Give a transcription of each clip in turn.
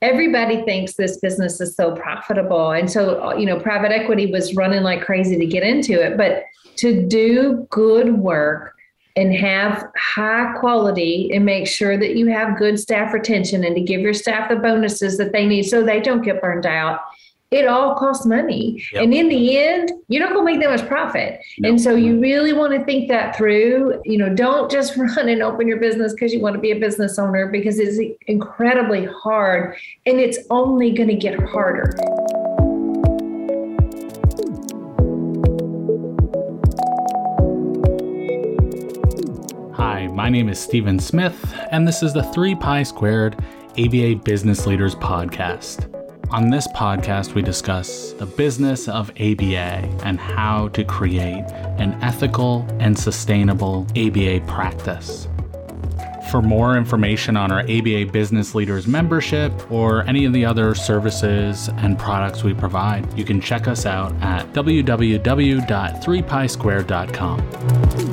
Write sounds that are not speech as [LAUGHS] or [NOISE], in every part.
everybody thinks this business is so profitable. And so, you know, private equity was running like crazy to get into it. But to do good work and have high quality and make sure that you have good staff retention and to give your staff the bonuses that they need so they don't get burned out it all costs money. Yep. And in the end, you're not going to make that much profit. And so you really want to think that through. You know, don't just [LAUGHS] run and open your business because you want to be a business owner because it's incredibly hard and it's only going to get harder. Hi, my name is Stephen Smith, and this is the 3 Pi Squared ABA Business Leaders Podcast. On this podcast, we discuss the business of ABA and how to create an ethical and sustainable ABA practice. For more information on our ABA Business Leaders membership or any of the other services and products we provide, you can check us out at www.3pisquared.com.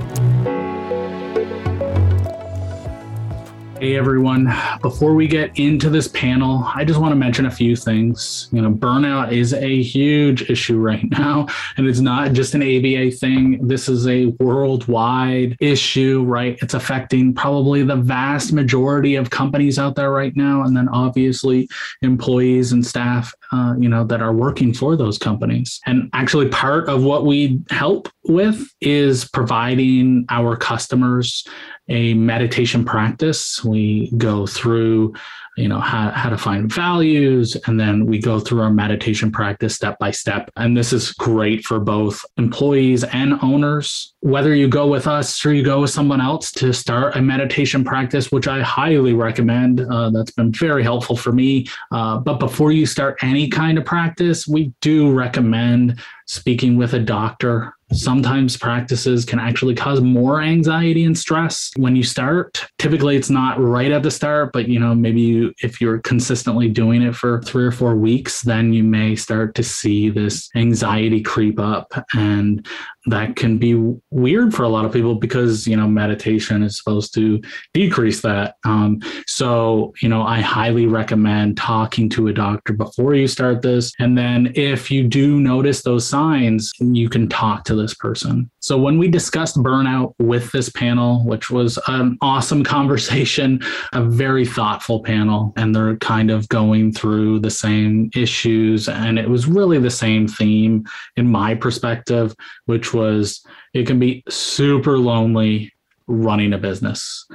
Hey everyone, before we get into this panel, I just want to mention a few things. You know, burnout is a huge issue right now, and it's not just an ABA thing. This is a worldwide issue, right? It's affecting probably the vast majority of companies out there right now, and then obviously employees and staff, uh, you know, that are working for those companies. And actually, part of what we help with is providing our customers a meditation practice. We go through, you know, how, how to find values, and then we go through our meditation practice step by step. And this is great for both employees and owners. Whether you go with us or you go with someone else to start a meditation practice, which I highly recommend, uh, that's been very helpful for me. Uh, but before you start any kind of practice, we do recommend speaking with a doctor sometimes practices can actually cause more anxiety and stress when you start. Typically it's not right at the start but you know maybe you, if you're consistently doing it for three or four weeks then you may start to see this anxiety creep up. And that can be weird for a lot of people because you know meditation is supposed to decrease that. Um, so you know i highly recommend talking to a doctor before you start this. And then if you do notice those signs you can talk to this person. So when we discussed burnout with this panel which was an awesome [LAUGHS] conversation a very thoughtful panel and they're kind of going through the same issues and it was really the same theme in my perspective which was it can be super lonely running a business.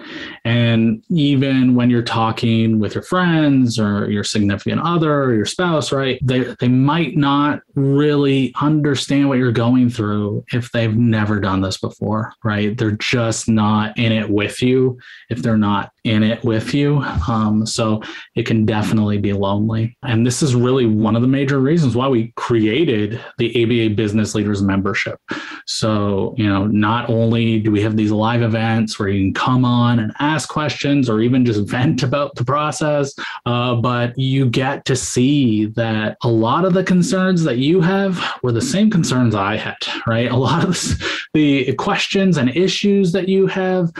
And even when you're talking with your friends or your significant other or your spouse, right, they, they might not really understand what you're going through if they've never done this before, right? They're just not in it with you if they're not in it with you. Um, so it can definitely be lonely. And this is really one of the major reasons why we created the ABA Business Leaders membership. So, you know, not only do we have these live events, events where you can come on and ask questions or even just [LAUGHS] vent about the process. Uh, but you get to see that a lot of the concerns that you have were the same concerns I had, right? A lot of [LAUGHS] the questions and issues that you have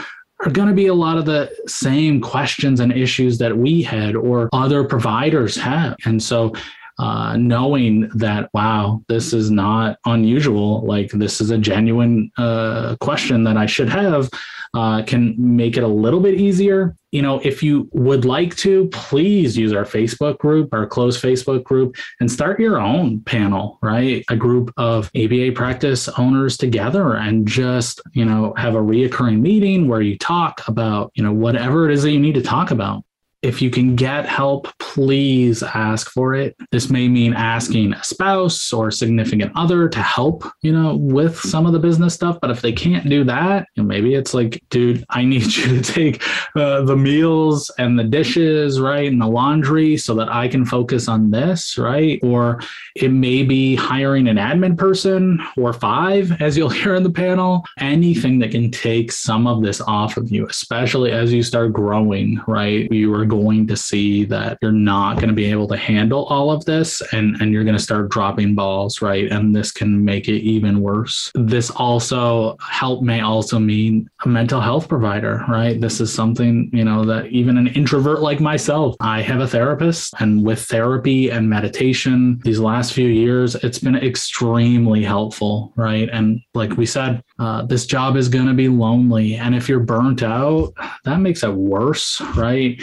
are going to be a lot of the same questions and issues that we had or other providers have. And so uh, knowing that wow this is not unusual like this is a genuine uh, question that i should have uh, can make it a little bit easier. You know, if you would like to, please use our Facebook group, our closed Facebook group, and start your own panel, right? A group of ABA practice owners together and just, you know, have a reoccurring meeting where you talk about, you know, whatever it is that you need to talk about if you can get help, please ask for it. This may mean asking a spouse or significant other to help, you know, with some of the business stuff. But if they can't do that, you know, maybe it's like, dude, I need [LAUGHS] you to take uh, the meals and the dishes, right? And the laundry so that I can focus on this, right? Or it may be hiring an admin person or five, as you'll [LAUGHS] hear in the panel, anything that can take some of this off of you, especially as you start growing, right? You are going to see that you're not going to be able to handle all of this and, and you're going to start dropping balls, right? And this can make it even worse. This also help may also mean a mental health provider, right? This is something, you know, that even an introvert like myself, I have a therapist and with therapy and meditation these last few years, it's been extremely helpful, right? And like we said, uh, this job is going to be lonely. And if you're burnt out, that makes it worse, right?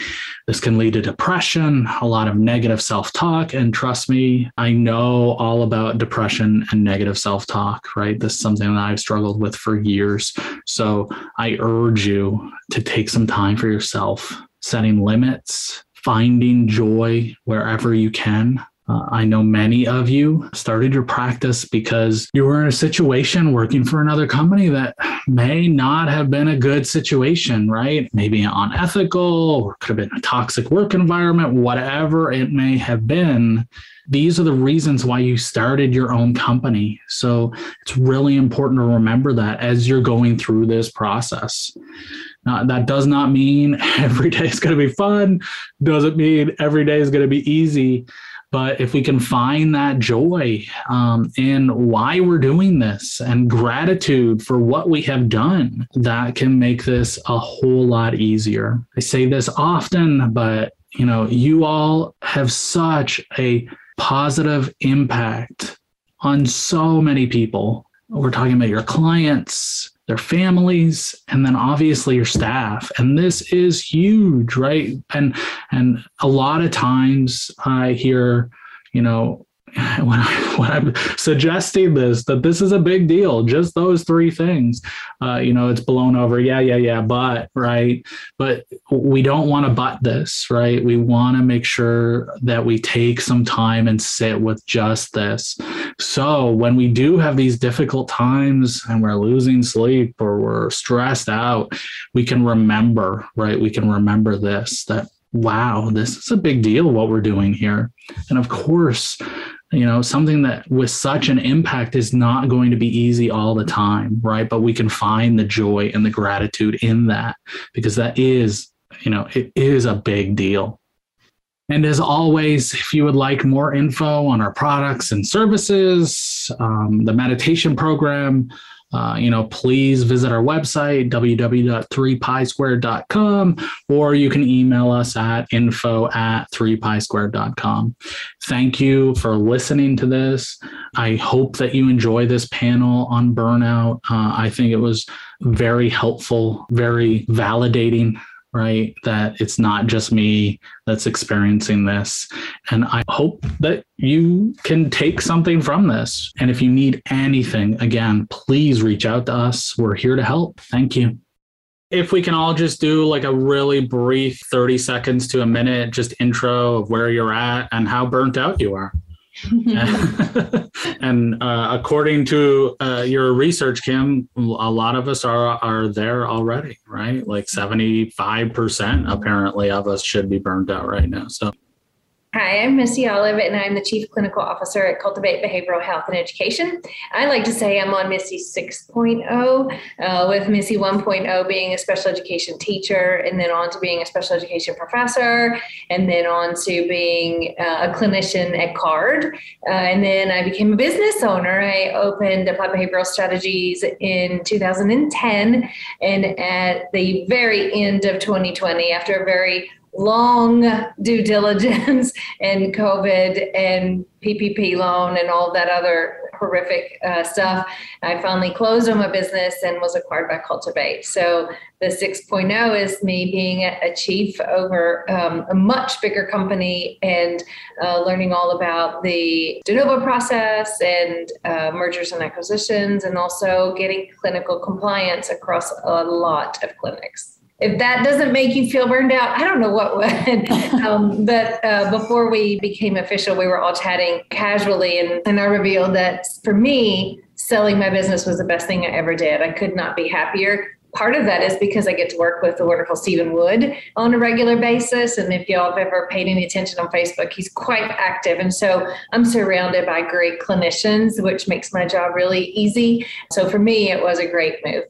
This can lead to depression, a lot of negative self talk. And trust me, I know all about depression and negative self talk, right? This is something that I've struggled with for years. So I urge you to take some time for yourself, setting limits, finding joy wherever you can. Uh, I know many of you started your practice because you were in a situation working for another company that may not have been a good situation, right? Maybe unethical or could have been a toxic work environment, whatever it may have been. These are the reasons why you started your own company. So it's really important to remember that as you're going through this process. Now, that does not mean [LAUGHS] every day is going to be fun, doesn't mean every day is going to be easy but if we can find that joy um, in why we're doing this and gratitude for what we have done, that can make this a whole lot easier. I say this often, but you know, you all have such a positive impact on so many people. We're talking about your clients, their families and then obviously your staff. And this is huge right? And and a lot of times i hear you know [LAUGHS] when, I, when I'm suggesting this, that this is a big deal, just those three things, uh, you know, it's blown over. Yeah, yeah, yeah, but, right. But we don't want to butt this, right? We want to make sure that we take some time and sit with just this. So when we do have these difficult times and we're losing sleep or we're stressed out, we can remember, right? We can remember this that wow, this is a big deal what we're doing here. And of course, you know something that with such an impact is not going to be easy all the time right? But we can find the joy and the gratitude in that because that is you know it is a big deal. And as always if you would like more info on our products and services um, the meditation program uh, you know, please visit our website, www.3pisquared.com, or you can email us at info at 3pisquared.com. Thank you for listening to this. I hope that you enjoy this panel on burnout. Uh, I think it was very helpful, very validating right? That it's not just me that's experiencing this. And I hope that you can take something from this. And if you need anything, again, please reach out to us. We're here to help. Thank you. If we can all just do like a really brief 30 seconds to a minute, just intro of where you're at and how burnt out you are. [LAUGHS] and uh, according to uh, your research, Kim, a lot of us are are there already, right? Like seventy five percent apparently of us should be burned out right now. So Hi, I'm Missy Olive, and I'm the Chief Clinical Officer at Cultivate Behavioral Health and Education. I like to say I'm on Missy 6.0, uh, with Missy 1.0 being a special education teacher, and then on to being a special education professor, and then on to being uh, a clinician at CARD. Uh, and then I became a business owner. I opened Applied Behavioral Strategies in 2010, and at the very end of 2020, after a very long due diligence [LAUGHS] and COVID and PPP loan and all that other horrific uh, stuff. I finally closed on my business and was acquired by Cultivate. So the 6.0 is me being a, chief over um, a much bigger company and uh, learning all about the de novo process and uh, mergers and acquisitions, and also getting clinical compliance across a lot of clinics if that doesn't make you feel burned out, I don't know what would. [LAUGHS] um, but uh, before we became official, we were all chatting casually, and, and I revealed that for me, selling my business was the best thing I ever did. I could not be happier. Part of that is because I get to work with the wonderful Stephen Wood on a regular basis. And if y'all have ever paid any attention on Facebook, he's quite active. And so I'm surrounded by great clinicians, which makes my job really easy. So for me, it was a great move.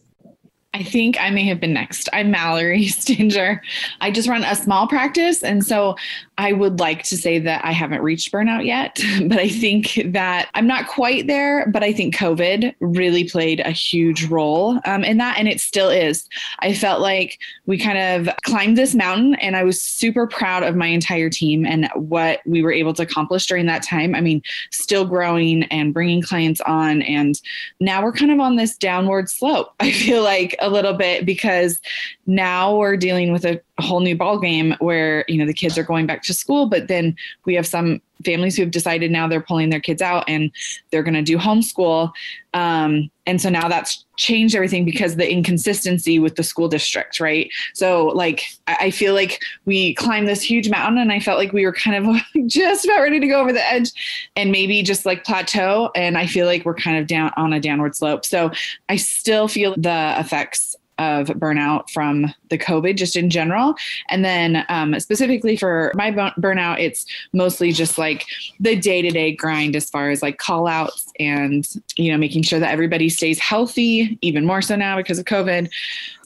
I think I may have been next. I'm Mallory [LAUGHS] Stinger. I just run a small practice. And so I would like to say that I haven't reached burnout yet, [LAUGHS] but I think that I'm not quite there. But I think COVID really played a huge role um, in that. And it still is. I felt like we kind of climbed this mountain, and I was super proud of my entire team and what we were able to accomplish during that time. I mean, still growing and bringing clients on. And now we're kind of on this downward slope. [LAUGHS] I feel like a little bit because now we're dealing with a whole new ball game where you know the kids are going back to school but then we have some families who have decided now they're pulling their kids out and they're going to do homeschool. Um, and so now that's changed everything because the inconsistency with the school district right? So like I, feel like we climbed this huge mountain and i felt like we were kind of [LAUGHS] just about ready to go over the edge and maybe just like plateau. And i feel like we're kind of down on a downward slope. So i still feel the effects of burnout from the COVID, just in general. And then um, specifically for my burnout, it's mostly just like the day to day grind as far as like call outs and, you know, making sure that everybody stays healthy, even more so now because of COVID,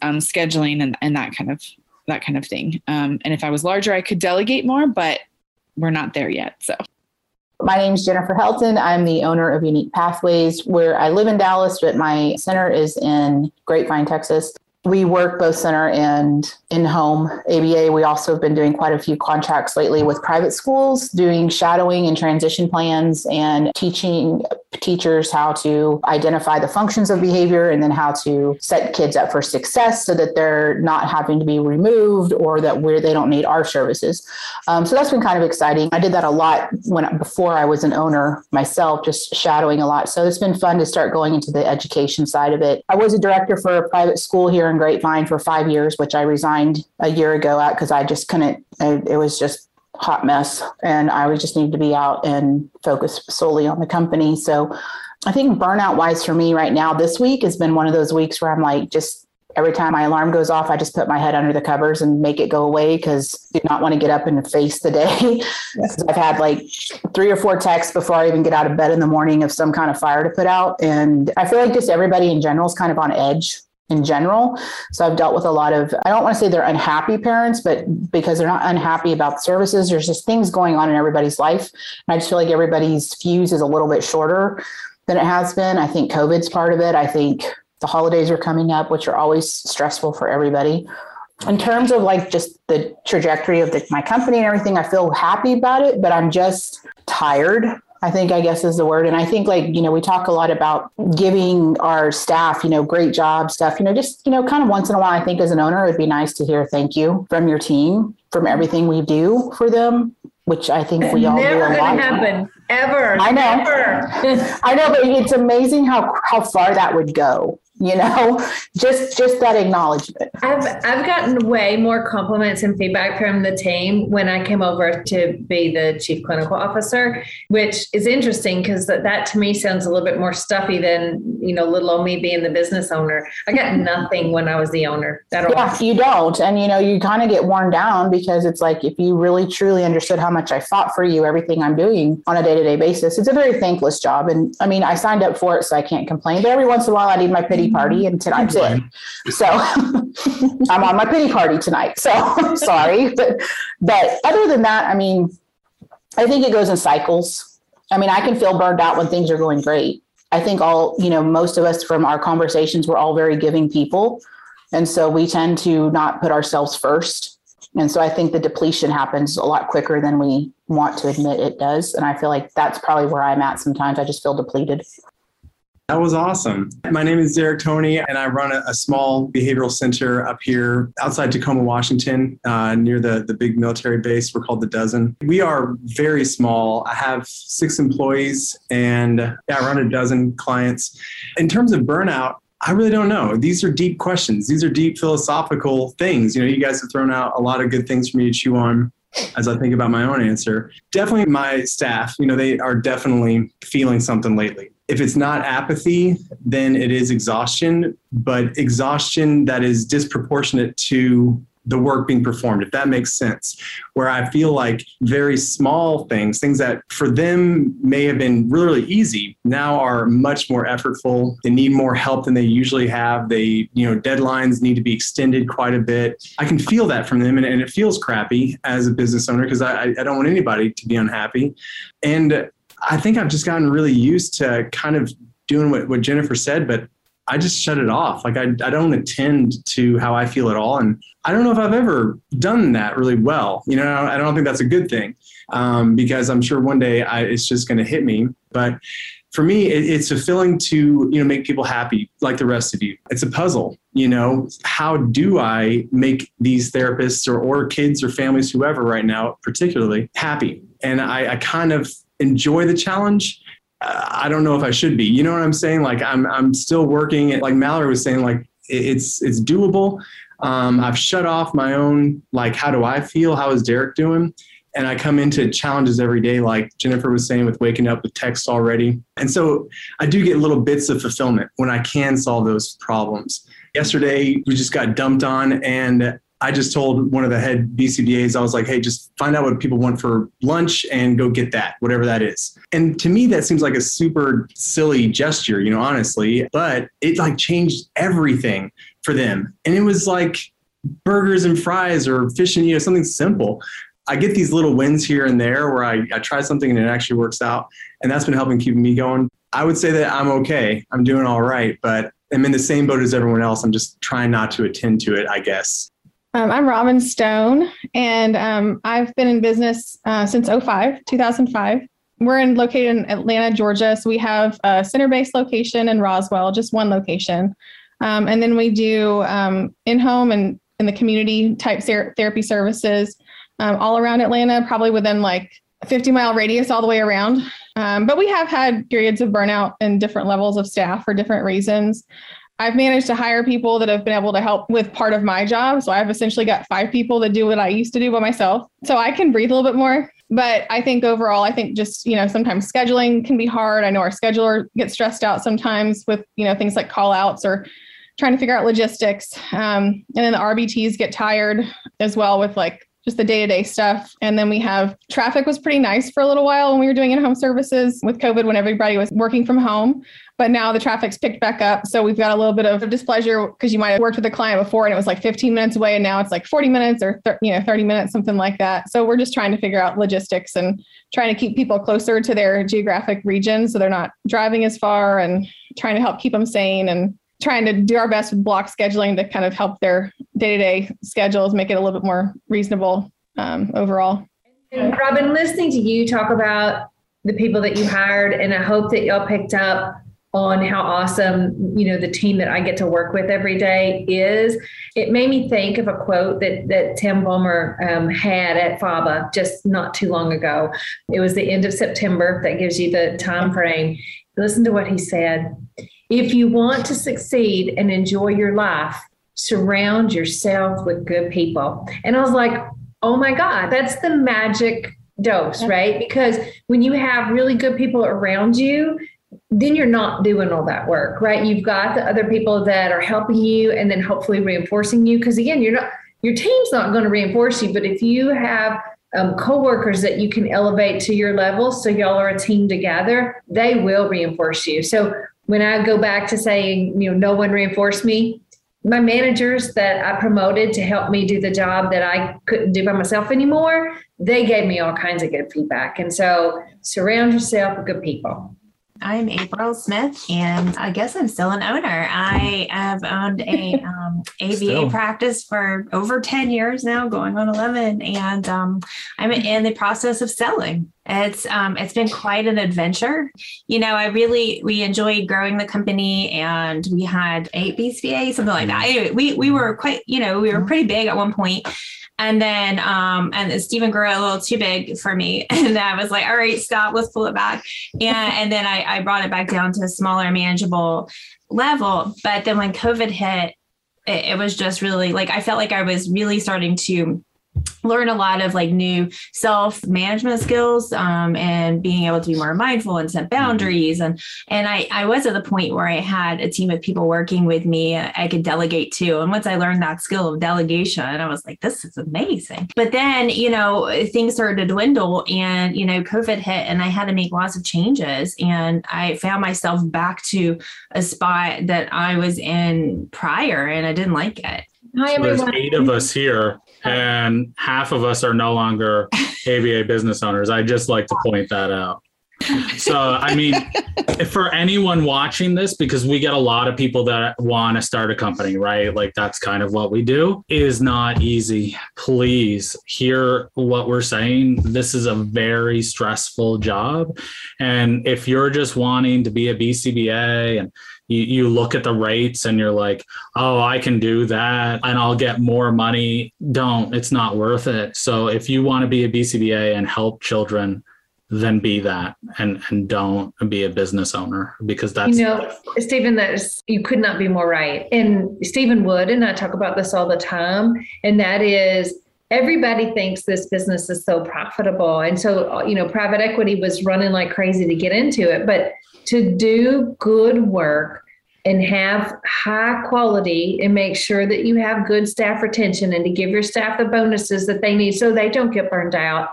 um, scheduling and, and that kind of that kind of thing. Um, and if I was larger, I could delegate more, but we're not there yet. So. My name is Jennifer Helton. I'm the owner of Unique Pathways, where I live in Dallas, but my center is in Grapevine, Texas. We work both center and in home ABA. We also have been doing quite a few contracts lately with private schools, doing shadowing and transition plans and teaching teachers how to identify the functions of behavior and then how to set kids up for success so that they're not having to be removed or that where they don't need our services. Um, so that's been kind of exciting. I did that a lot when before I was an owner myself, just shadowing a lot. So it's been fun to start going into the education side of it. I was a director for a private school here in Grapevine for five years, which I resigned a year ago at because I just couldn't. It was just hot mess, and I would just need to be out and focus solely on the company. So, I think burnout wise for me right now, this week has been one of those weeks where I'm like, just every time my alarm goes off, I just put my head under the covers and make it go away because I do not want to get up and face the day. [LAUGHS] I've had like three or four texts before I even get out of bed in the morning of some kind of fire to put out. And I feel like just everybody in general is kind of on edge in general. So I've dealt with a lot of, I don't want to say they're unhappy parents, but because they're not unhappy about services, there's just things going on in everybody's life. And I just feel like everybody's fuse is a little bit shorter than it has been. I think COVID's part of it. I think the holidays are coming up, which are always stressful for everybody. In terms of like just the trajectory of the, my company and everything, I feel happy about it, but I'm just tired I think I guess is the word. And I think like, you know, we talk a lot about giving our staff, you know, great job stuff, you know, just, you know, kind of once in a while, I think as an owner, it'd be nice to hear thank you from your team, from everything we do for them, which I think we all Never do a lot. happen ever. I know. Never. [LAUGHS] I know, but it's amazing how, how far that would go you know [LAUGHS] just just that acknowledgement. I've i've gotten way more compliments and feedback from the team when i came over to be the chief clinical officer which is interesting because that, that to me sounds a little bit more stuffy than you know little old me being the business owner. I got [LAUGHS] nothing when i was the owner at all. Yeah you don't. And you know you kind of get worn down because it's like if you really truly understood how much i fought for you everything i'm doing on a day-to-day basis it's a very thankless job. And i mean i signed up for it so i can't complain. But every once in a while i need my pity party and tonight's it. So [LAUGHS] I'm on my pity party tonight. So [LAUGHS] sorry. But but other than that, I mean, I think it goes in cycles. I mean, I can feel burned out when things are going great. I think all, you know, most of us from our conversations, we're all very giving people. And so we tend to not put ourselves first. And so I think the depletion happens a lot quicker than we want to admit it does. And I feel like that's probably where I'm at sometimes. I just feel depleted. That was awesome. My name is Derek Tony, and I run a, a small behavioral center up here outside Tacoma, Washington, uh, near the, the big military base. We're called the Dozen. We are very small. I have six employees, and yeah, I run a dozen clients. In terms of burnout, I really don't know. These are deep questions. These are deep philosophical things. You know, you guys have thrown out a lot of good things for me to chew on as I think about my own answer. Definitely my staff, you know, they are definitely feeling something lately if it's not apathy, then it is exhaustion, but exhaustion that is disproportionate to the work being performed, if that makes sense. Where I feel like very small things, things that for them may have been really easy, now are much more effortful. They need more help than they usually have. They, you know, deadlines need to be extended quite a bit. I can feel that from them, and, and it feels crappy as a business owner because I, I don't want anybody to be unhappy. And I think I've just gotten really used to kind of doing what, what Jennifer said, but I just shut it off. Like I, I don't attend to how I feel at all. And I don't know if I've ever done that really well. You know, I don't think that's a good thing um, because I'm sure one day I, it's just going to hit me. But for me, it, it's fulfilling to, you know, make people happy like the rest of you. It's a puzzle, you know, how do I make these therapists or, or kids or families, whoever right now, particularly happy? And I, I kind of enjoy the challenge I don't know if I should be. You know what I'm saying? Like I'm I'm still working. Like Mallory was saying, like it's it's doable. Um, I've shut off my own like how do I feel? How is Derek doing? And I come into challenges every day, like Jennifer was saying, with waking up with text already. And so I do get little bits of fulfillment when I can solve those problems. Yesterday, we just got dumped on, and I just told one of the head BCBAs, I was like, hey, just find out what people want for lunch and go get that, whatever that is. And to me, that seems like a super silly gesture, you know, honestly, but it like changed everything for them. And it was like burgers and fries or fish and, you know, something simple. I get these little wins here and there where I, I try something and it actually works out. And that's been helping keep me going. I would say that I'm okay. I'm doing all right, but I'm in the same boat as everyone else. I'm just trying not to attend to it, I guess. Um, I'm Robin Stone, and um, I've been in business uh, since 05, 2005. We're in, located in Atlanta, Georgia. So we have a center based location in Roswell, just one location. Um, and then we do um, in home and in the community type ser- therapy services um, all around Atlanta, probably within like 50 mile radius all the way around. Um, but we have had periods of burnout in different levels of staff for different reasons. I've managed to hire people that have been able to help with part of my job. So I've essentially got five people that do what I used to do by myself. So I can breathe a little bit more. But I think overall, I think just, you know, sometimes scheduling can be hard. I know our scheduler gets stressed out sometimes with, you know, things like call outs or trying to figure out logistics. Um, and then the RBTs get tired as well with like just the day-to-day stuff. And then we have traffic was pretty nice for a little while when we were doing in-home services with covid when everybody was working from home. But now the traffic's picked back up. So we've got a little bit of displeasure because you might have worked with a client before and it was like 15 minutes away and now it's like 40 minutes or th- you know 30 minutes something like that. So we're just trying to figure out logistics and trying to keep people closer to their geographic region so they're not driving as far and trying to help keep them sane and trying to do our best with block scheduling to kind of help their day-to-day schedules make it a little bit more reasonable um, overall. And robin listening to you talk about the people that you hired and i hope that y'all picked up on how awesome you know the team that i get to work with every day is it made me think of a quote that that tim Vollmer um, had at faba just not too long ago. It was the end of september. That gives you the time frame. Listen to what he said if you want to succeed and enjoy your life, surround yourself with good people. And I was like, oh my God, that's the magic dose, right? Because when you have really good people around you, then you're not doing all that work, right? You've got the other people that are helping you and then hopefully reinforcing you. Because again, you're not, your team's not going to reinforce you, but if you have um, coworkers that you can elevate to your level, so y'all are a team together, they will reinforce you. So when I go back to saying, you know, no one reinforced me, my managers that I promoted to help me do the job that I couldn't do by myself anymore, they gave me all kinds of good feedback. And so surround yourself with good people. I'm April Smith, and I guess I'm still an owner. I have owned a um, [LAUGHS] ABA still. practice for over 10 years now, going on 11, and um, I'm in the process of selling. It's um, it's been quite an adventure. You know, I really we enjoyed growing the company, and we had eight BCBA, something like that. Anyway, we we were quite, you know, we were pretty big at one point, and then, um, and Stephen grew a little too big for me. [LAUGHS] And I was like, all right, stop, let's pull it back. And, and then I, I brought it back down to a smaller, manageable level. But then when COVID hit, it, it was just really like, I felt like I was really starting to learn a lot of like new self management skills um, and being able to be more mindful and set boundaries. And and I, I was at the point where I had a team of people working with me I could delegate to. And once I learned that skill of delegation I was like this is amazing. But then you know things started to dwindle and you know COVID hit and I had to make lots of changes. And I found myself back to a spot that I was in prior and I didn't like it. Hi, So there's everyone. eight of us here, and half of us are no longer [LAUGHS] ABA business owners. I just like to point that out. So, I mean, for anyone watching this, because we get a lot of people that want to start a company, right? Like that's kind of what we do, it is not easy. Please hear what we're saying. This is a very stressful job. And if you're just wanting to be a BCBA and you, you look at the rates and you're like, oh, I can do that and I'll get more money. Don't, it's not worth it. So if you want to be a BCBA and help children, then be that and and don't be a business owner because that's you know, Stephen, that is, you could not be more right. And Stephen Wood and I talk about this all the time, and that is everybody thinks this business is so profitable. And so, you know, private equity was running like crazy to get into it, but to do good work and have high quality and make sure that you have good staff retention and to give your staff the bonuses that they need so they don't get burned out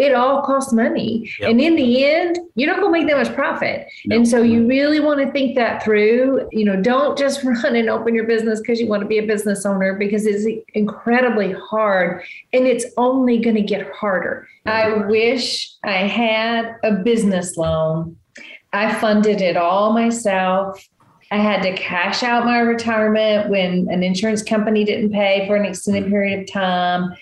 it all costs money. Yep. And in the end, you're not going to make that much profit. No. And so you really want to think that through. You know, don't just [LAUGHS] run and open your business because you want to be a business owner because it's incredibly hard and it's only going to get harder. I wish I had a business loan. I funded it all myself. I had to cash out my retirement when an insurance company didn't pay for an extended mm. period of time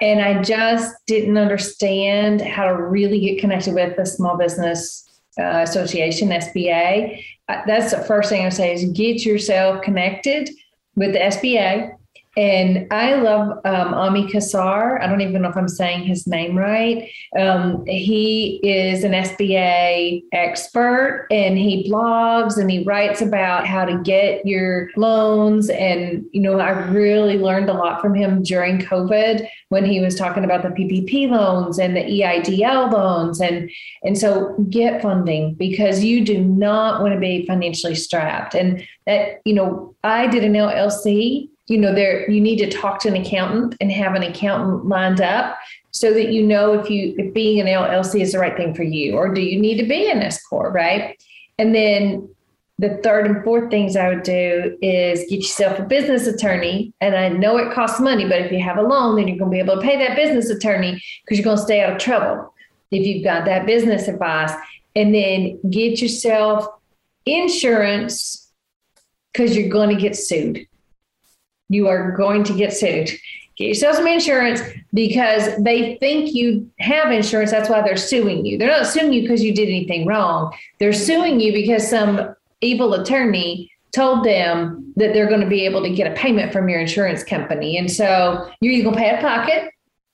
and I just didn't understand how to really get connected with the Small Business uh, Association (SBA). Uh, that's the first thing I say is get yourself connected with the SBA. And I love um, Ami Kassar. I don't even know if I'm saying his name right. Um, he is an SBA expert and he blogs and he writes about how to get your loans. And, you know, I really learned a lot from him during COVID when he was talking about the PPP loans and the EIDL loans. And, and so get funding because you do not want to be financially strapped. And that, you know, I did an LLC you know there you need to talk to an accountant and have an accountant lined up so that you know if you if being an llc is the right thing for you or do you need to be an s corp right? And then the third and fourth things i would do is get yourself a business attorney. And i know it costs money but if you have a loan then you're going to be able to pay that business attorney because you're going to stay out of trouble if you've got that business advice. And then get yourself insurance because you're going to get sued you are going to get sued. Get yourself some insurance because they think you have insurance. That's why they're suing you. They're not suing you because you did anything wrong. They're suing you because some evil attorney told them that they're going to be able to get a payment from your insurance company. And so you're either going to pay out of pocket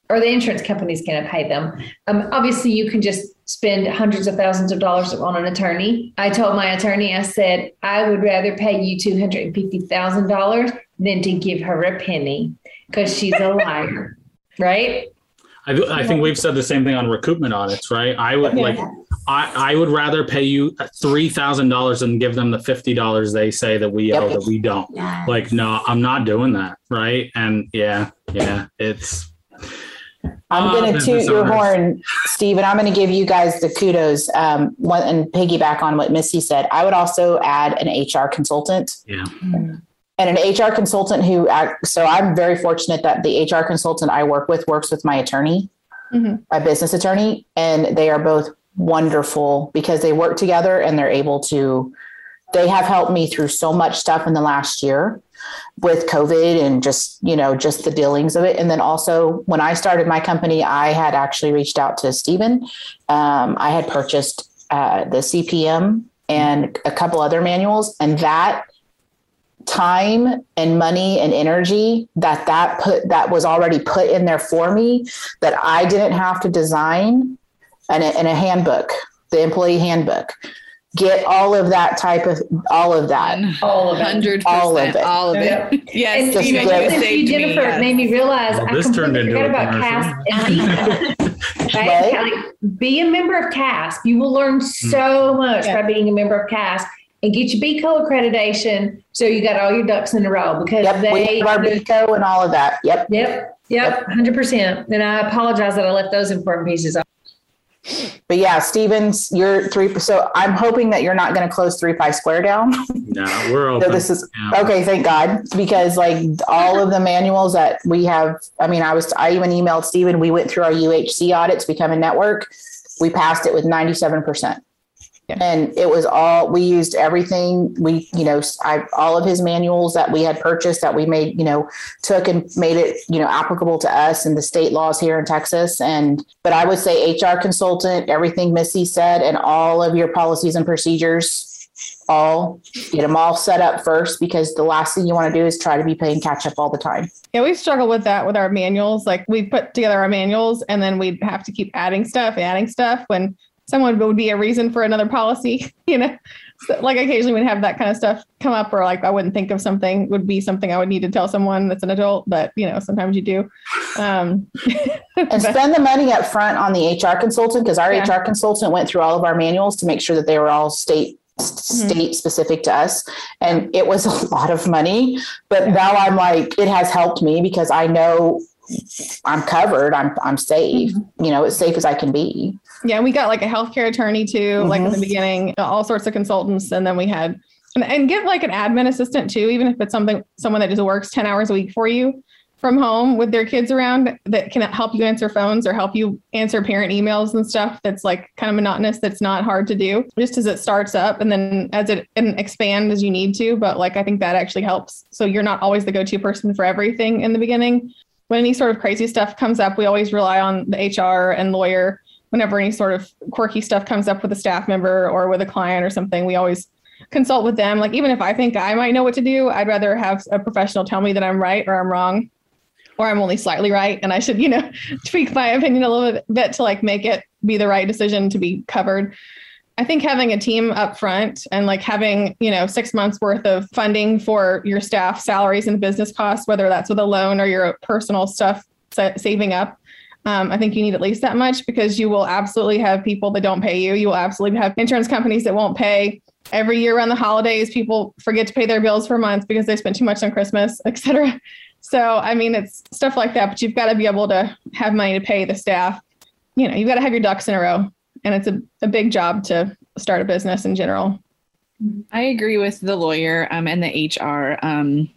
or the insurance company's going to pay them. Um, obviously, you can just spend hundreds of thousands of dollars on an attorney. I told my attorney, I said, I would rather pay you $250,000 than to give her a penny because she's a liar, [LAUGHS] right? I, I think we've said the same thing on recoupment audits, right? I would like, I, I would rather pay you three thousand dollars and give them the fifty dollars they say that we owe that we don't. Yes. Like, no, I'm not doing that, right? And yeah, yeah, it's I'm Ah, going to business toot your owners. horn, Steve, and I'm going to give you guys the kudos um, one, and piggyback on what Missy said. I would also add an HR consultant yeah, and an HR consultant who, so I'm very fortunate that the HR consultant I work with works with my attorney, Mhm. my business attorney, and they are both wonderful because they work together and they're able to, they have helped me through so much stuff in the last year with COVID and just, you know, just the dealings of it. And then also when I started my company, I had actually reached out to Stephen. Um, I had purchased uh, the CPM and a couple other manuals and that time and money and energy that that put that was already put in there for me that I didn't have to design and a, and a handbook, the employee handbook. get all of that type of all of that. All of it. Hundred All of it. all of it. [LAUGHS] Yes, And Just you know, get- you, saved me, Jennifer, yes. made me realize Well, I this turned completely into forgot a about commercial. CASP and [LAUGHS] Right. Right? Like, be a member of CASP. You will learn mm. so much Yeah. by being a member of CASP and get your BHCOE accreditation so you got all your ducks in a row because Yep, we they have our BHCOE and all of that. Yep. Yep, yep, hundred percent. And I apologize that I left those important pieces off. But yeah, Stevens, you're three. So I'm hoping that you're not going to close three pi square down. [LAUGHS] No, we're So this is Yeah. okay. Thank God, because like all of the manuals that we have. I mean, I was. I even emailed Steven. We went through our UHC audits, to become a network. We passed it with 97 percent. Yeah. And it was all we used everything we, you know, I all of his manuals that we had purchased that we made, you know, took and made it, you know, applicable to us and the state laws here in Texas. And but I would say HR consultant, everything Missy said, and all of your policies and procedures, all get them all set up first because the last thing you want to do is try to be playing catch up all the time. Yeah, we struggle with that with our manuals. Like we put together our manuals and then we'd have to keep adding stuff, adding stuff when someone would be a reason for another policy, [LAUGHS] you know. So, like occasionally we'd have that kind of stuff come up or like I wouldn't think of something would be something I would need to tell someone that's an adult, but you know, sometimes you do. Um [LAUGHS] And spend the money up front on the HR consultant because our Yeah. HR consultant went through all of our manuals to make sure that they were all state Mm-hmm. state specific to us and it was [LAUGHS] a lot of money but now i'm like it has helped me because i know i'm covered i'm i'm safe Mm-hmm. you know as safe as i can be Yeah, we got like a healthcare attorney too, like in the mm-hmm. beginning, uh, all sorts of consultants, and then we had and, and get like an admin assistant too, even if it's something someone that just works ten hours a week for you from home with their kids around that can help you answer phones or help you answer parent emails and stuff. That's like kind of monotonous. That's not hard to do. Just as it starts up, and then as it and expand as you need to. But like I think that actually helps. So you're not always the go-to person for everything in the beginning. When any sort of crazy stuff comes up, we always rely on the HR and lawyer whenever any sort of quirky stuff comes up with a staff member or with a client or something, we always consult with them. Like even if I think I might know what to do, I'd rather have a professional tell me that I'm right or I'm wrong, or I'm only slightly right, and I should, you know, [LAUGHS] tweak my opinion a little bit, to like make it be the right decision to be covered. I think having a team up front and like having, you know, six months worth of funding for your staff salaries and business costs, whether that's with a loan or your personal stuff saving up, um, I think you need at least that much because you will absolutely have people that don't pay you. You will absolutely have insurance companies that won't pay. Every year around the holidays, people forget to pay their bills for months because they spent too much on Christmas, [LAUGHS] et cetera. So, I mean, it's stuff like that, but you've got to be able to have money to pay the staff. You know, you've got to have your ducks in a row. And it's a, a big job to start a business in general. I agree with the lawyer um, and the HR. Um,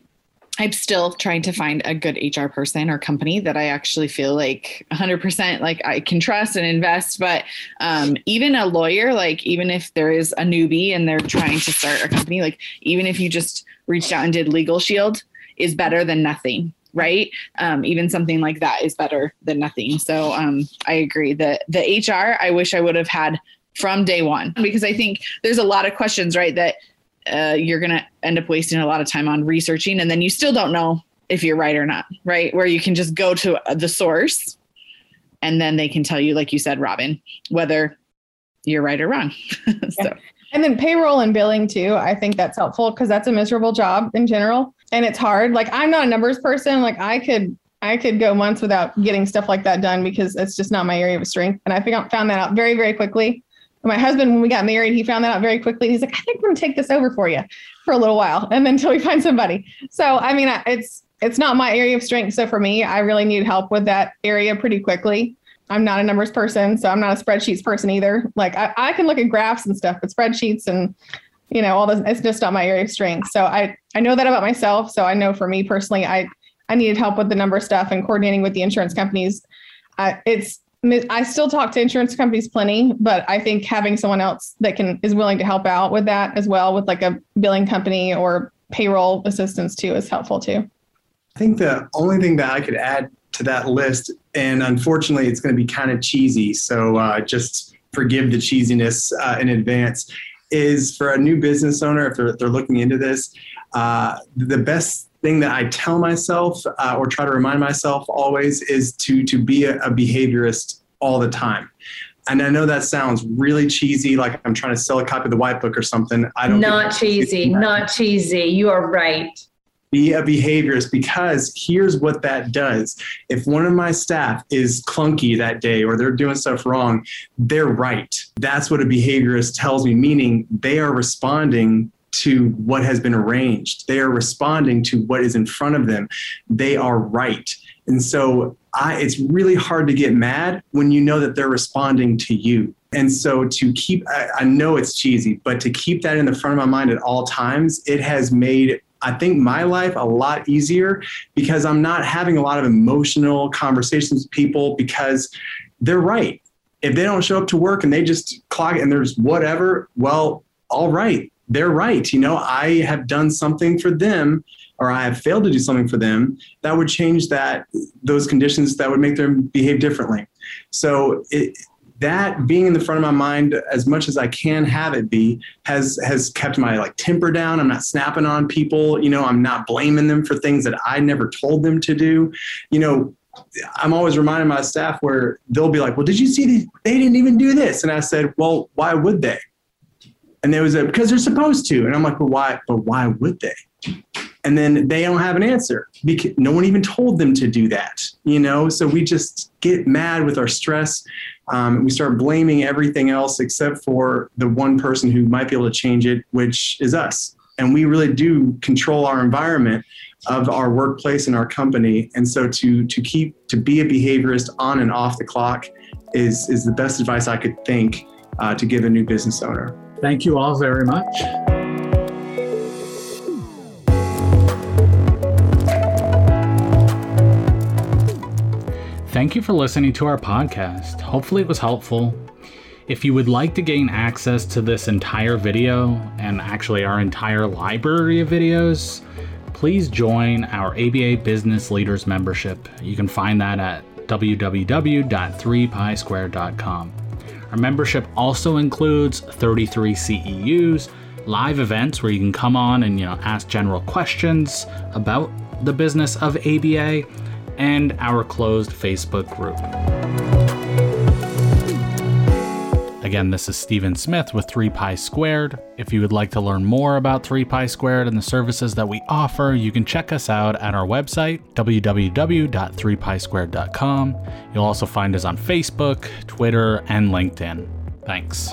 I'm still trying to find a good HR person or company that I actually feel like 100% like I can trust and invest. But um, even a lawyer, like even if there is a newbie and they're trying to start a company, like even if you just reached out and did Legal Shield, is better than nothing. Right. Um, even something like that is better than nothing. So um, I agree that the HR, I wish I would have had from day one because I think there's a lot of questions, right? That uh, you're going to end up wasting a lot of time on researching and then you still don't know if you're right or not, right? Where you can just go to the source and then they can tell you, like you said, Robin, whether you're right or wrong. [LAUGHS] so, And then payroll and billing too. I think that's helpful because that's a miserable job in general. And it's hard. Like I'm not a numbers person. Like I could I could go months without getting stuff like that done because it's just not my area of strength. And I I found that out very, very quickly. My husband, when we got married, he found that out very quickly. He's like, I think we're gonna take this over for you for a little while, and then until we find somebody. So I mean, it's it's not my area of strength. So for me, I really need help with that area pretty quickly. I'm not a numbers person, so I'm not a spreadsheets person either. Like I, I can look at graphs and stuff, but spreadsheets and you know all this, it's just not my area of strength. So I I know that about myself. So I know for me personally, I I needed help with the number stuff and coordinating with the insurance companies. I, it's I still talk to insurance companies plenty, but I think having someone else that can is willing to help out with that as well, with like a billing company or payroll assistance too, is helpful too. I think the only thing that I could add to that list, and unfortunately, it's going to be kind of cheesy, so uh, just forgive the cheesiness uh, in advance, is for a new business owner, if they're, they're looking into this, uh, the best thing that I tell myself uh, or try to remind myself always is to to be a, a behaviorist all the time. and I know that sounds really cheesy, like I'm trying to sell a copy of the White Book or something. I don't. Not cheesy. Not cheesy. You are right. Be a behaviorist because here's what that does. If one of my staff is clunky that day or they're doing stuff wrong, they're right. That's what a behaviorist tells me, meaning they are responding to what has been arranged. They are responding to what is in front of them. They are right. And so I, it's really hard to get mad when you know that they're responding to you. And so to keep, I, I know it's cheesy, but to keep that in the front of my mind at all times, it has made I think my life a lot easier because I'm not having a lot of emotional conversations with people because they're right. If they don't show up to work and they just clock and there's whatever, well, all right, they're right. You know, I have done something for them or I have failed to do something for them that would change that those conditions that would make them behave differently. So it, that being in the front of my mind as much as I can have it be has has kept my like temper down. I'm not snapping on people, you know, I'm not blaming them for things that I never told them to do. You know, I'm always reminding my staff where they'll be like, "Well, did you see they, they didn't even do this?" And I said, "Well, why would they?" And there was a because they're supposed to. And I'm like, "But why? But why would they?" and then they don't have an answer because no one even told them to do that you know so we just get mad with our stress um, we start blaming everything else except for the one person who might be able to change it which is us and we really do control our environment of our workplace and our company and so to to keep to be a behaviorist on and off the clock is is the best advice i could think uh, to give a new business owner thank you all very much Thank you for listening to our podcast. Hopefully, it was helpful. If you would like to gain access to this entire video and actually our entire library of videos, please join our ABA Business Leaders membership. You can find that at www.3pisquared.com. Our membership also includes 33 CEUs, live events where you can come on and you know ask general questions about the business of ABA and our closed Facebook group. Again, this is Stephen Smith with 3 Pi Squared. If you would like to learn more about 3 Pi Squared and the services that we offer, you can check us out at our website, www.3pisquared.com. You'll also find us on Facebook, Twitter, and LinkedIn. Thanks.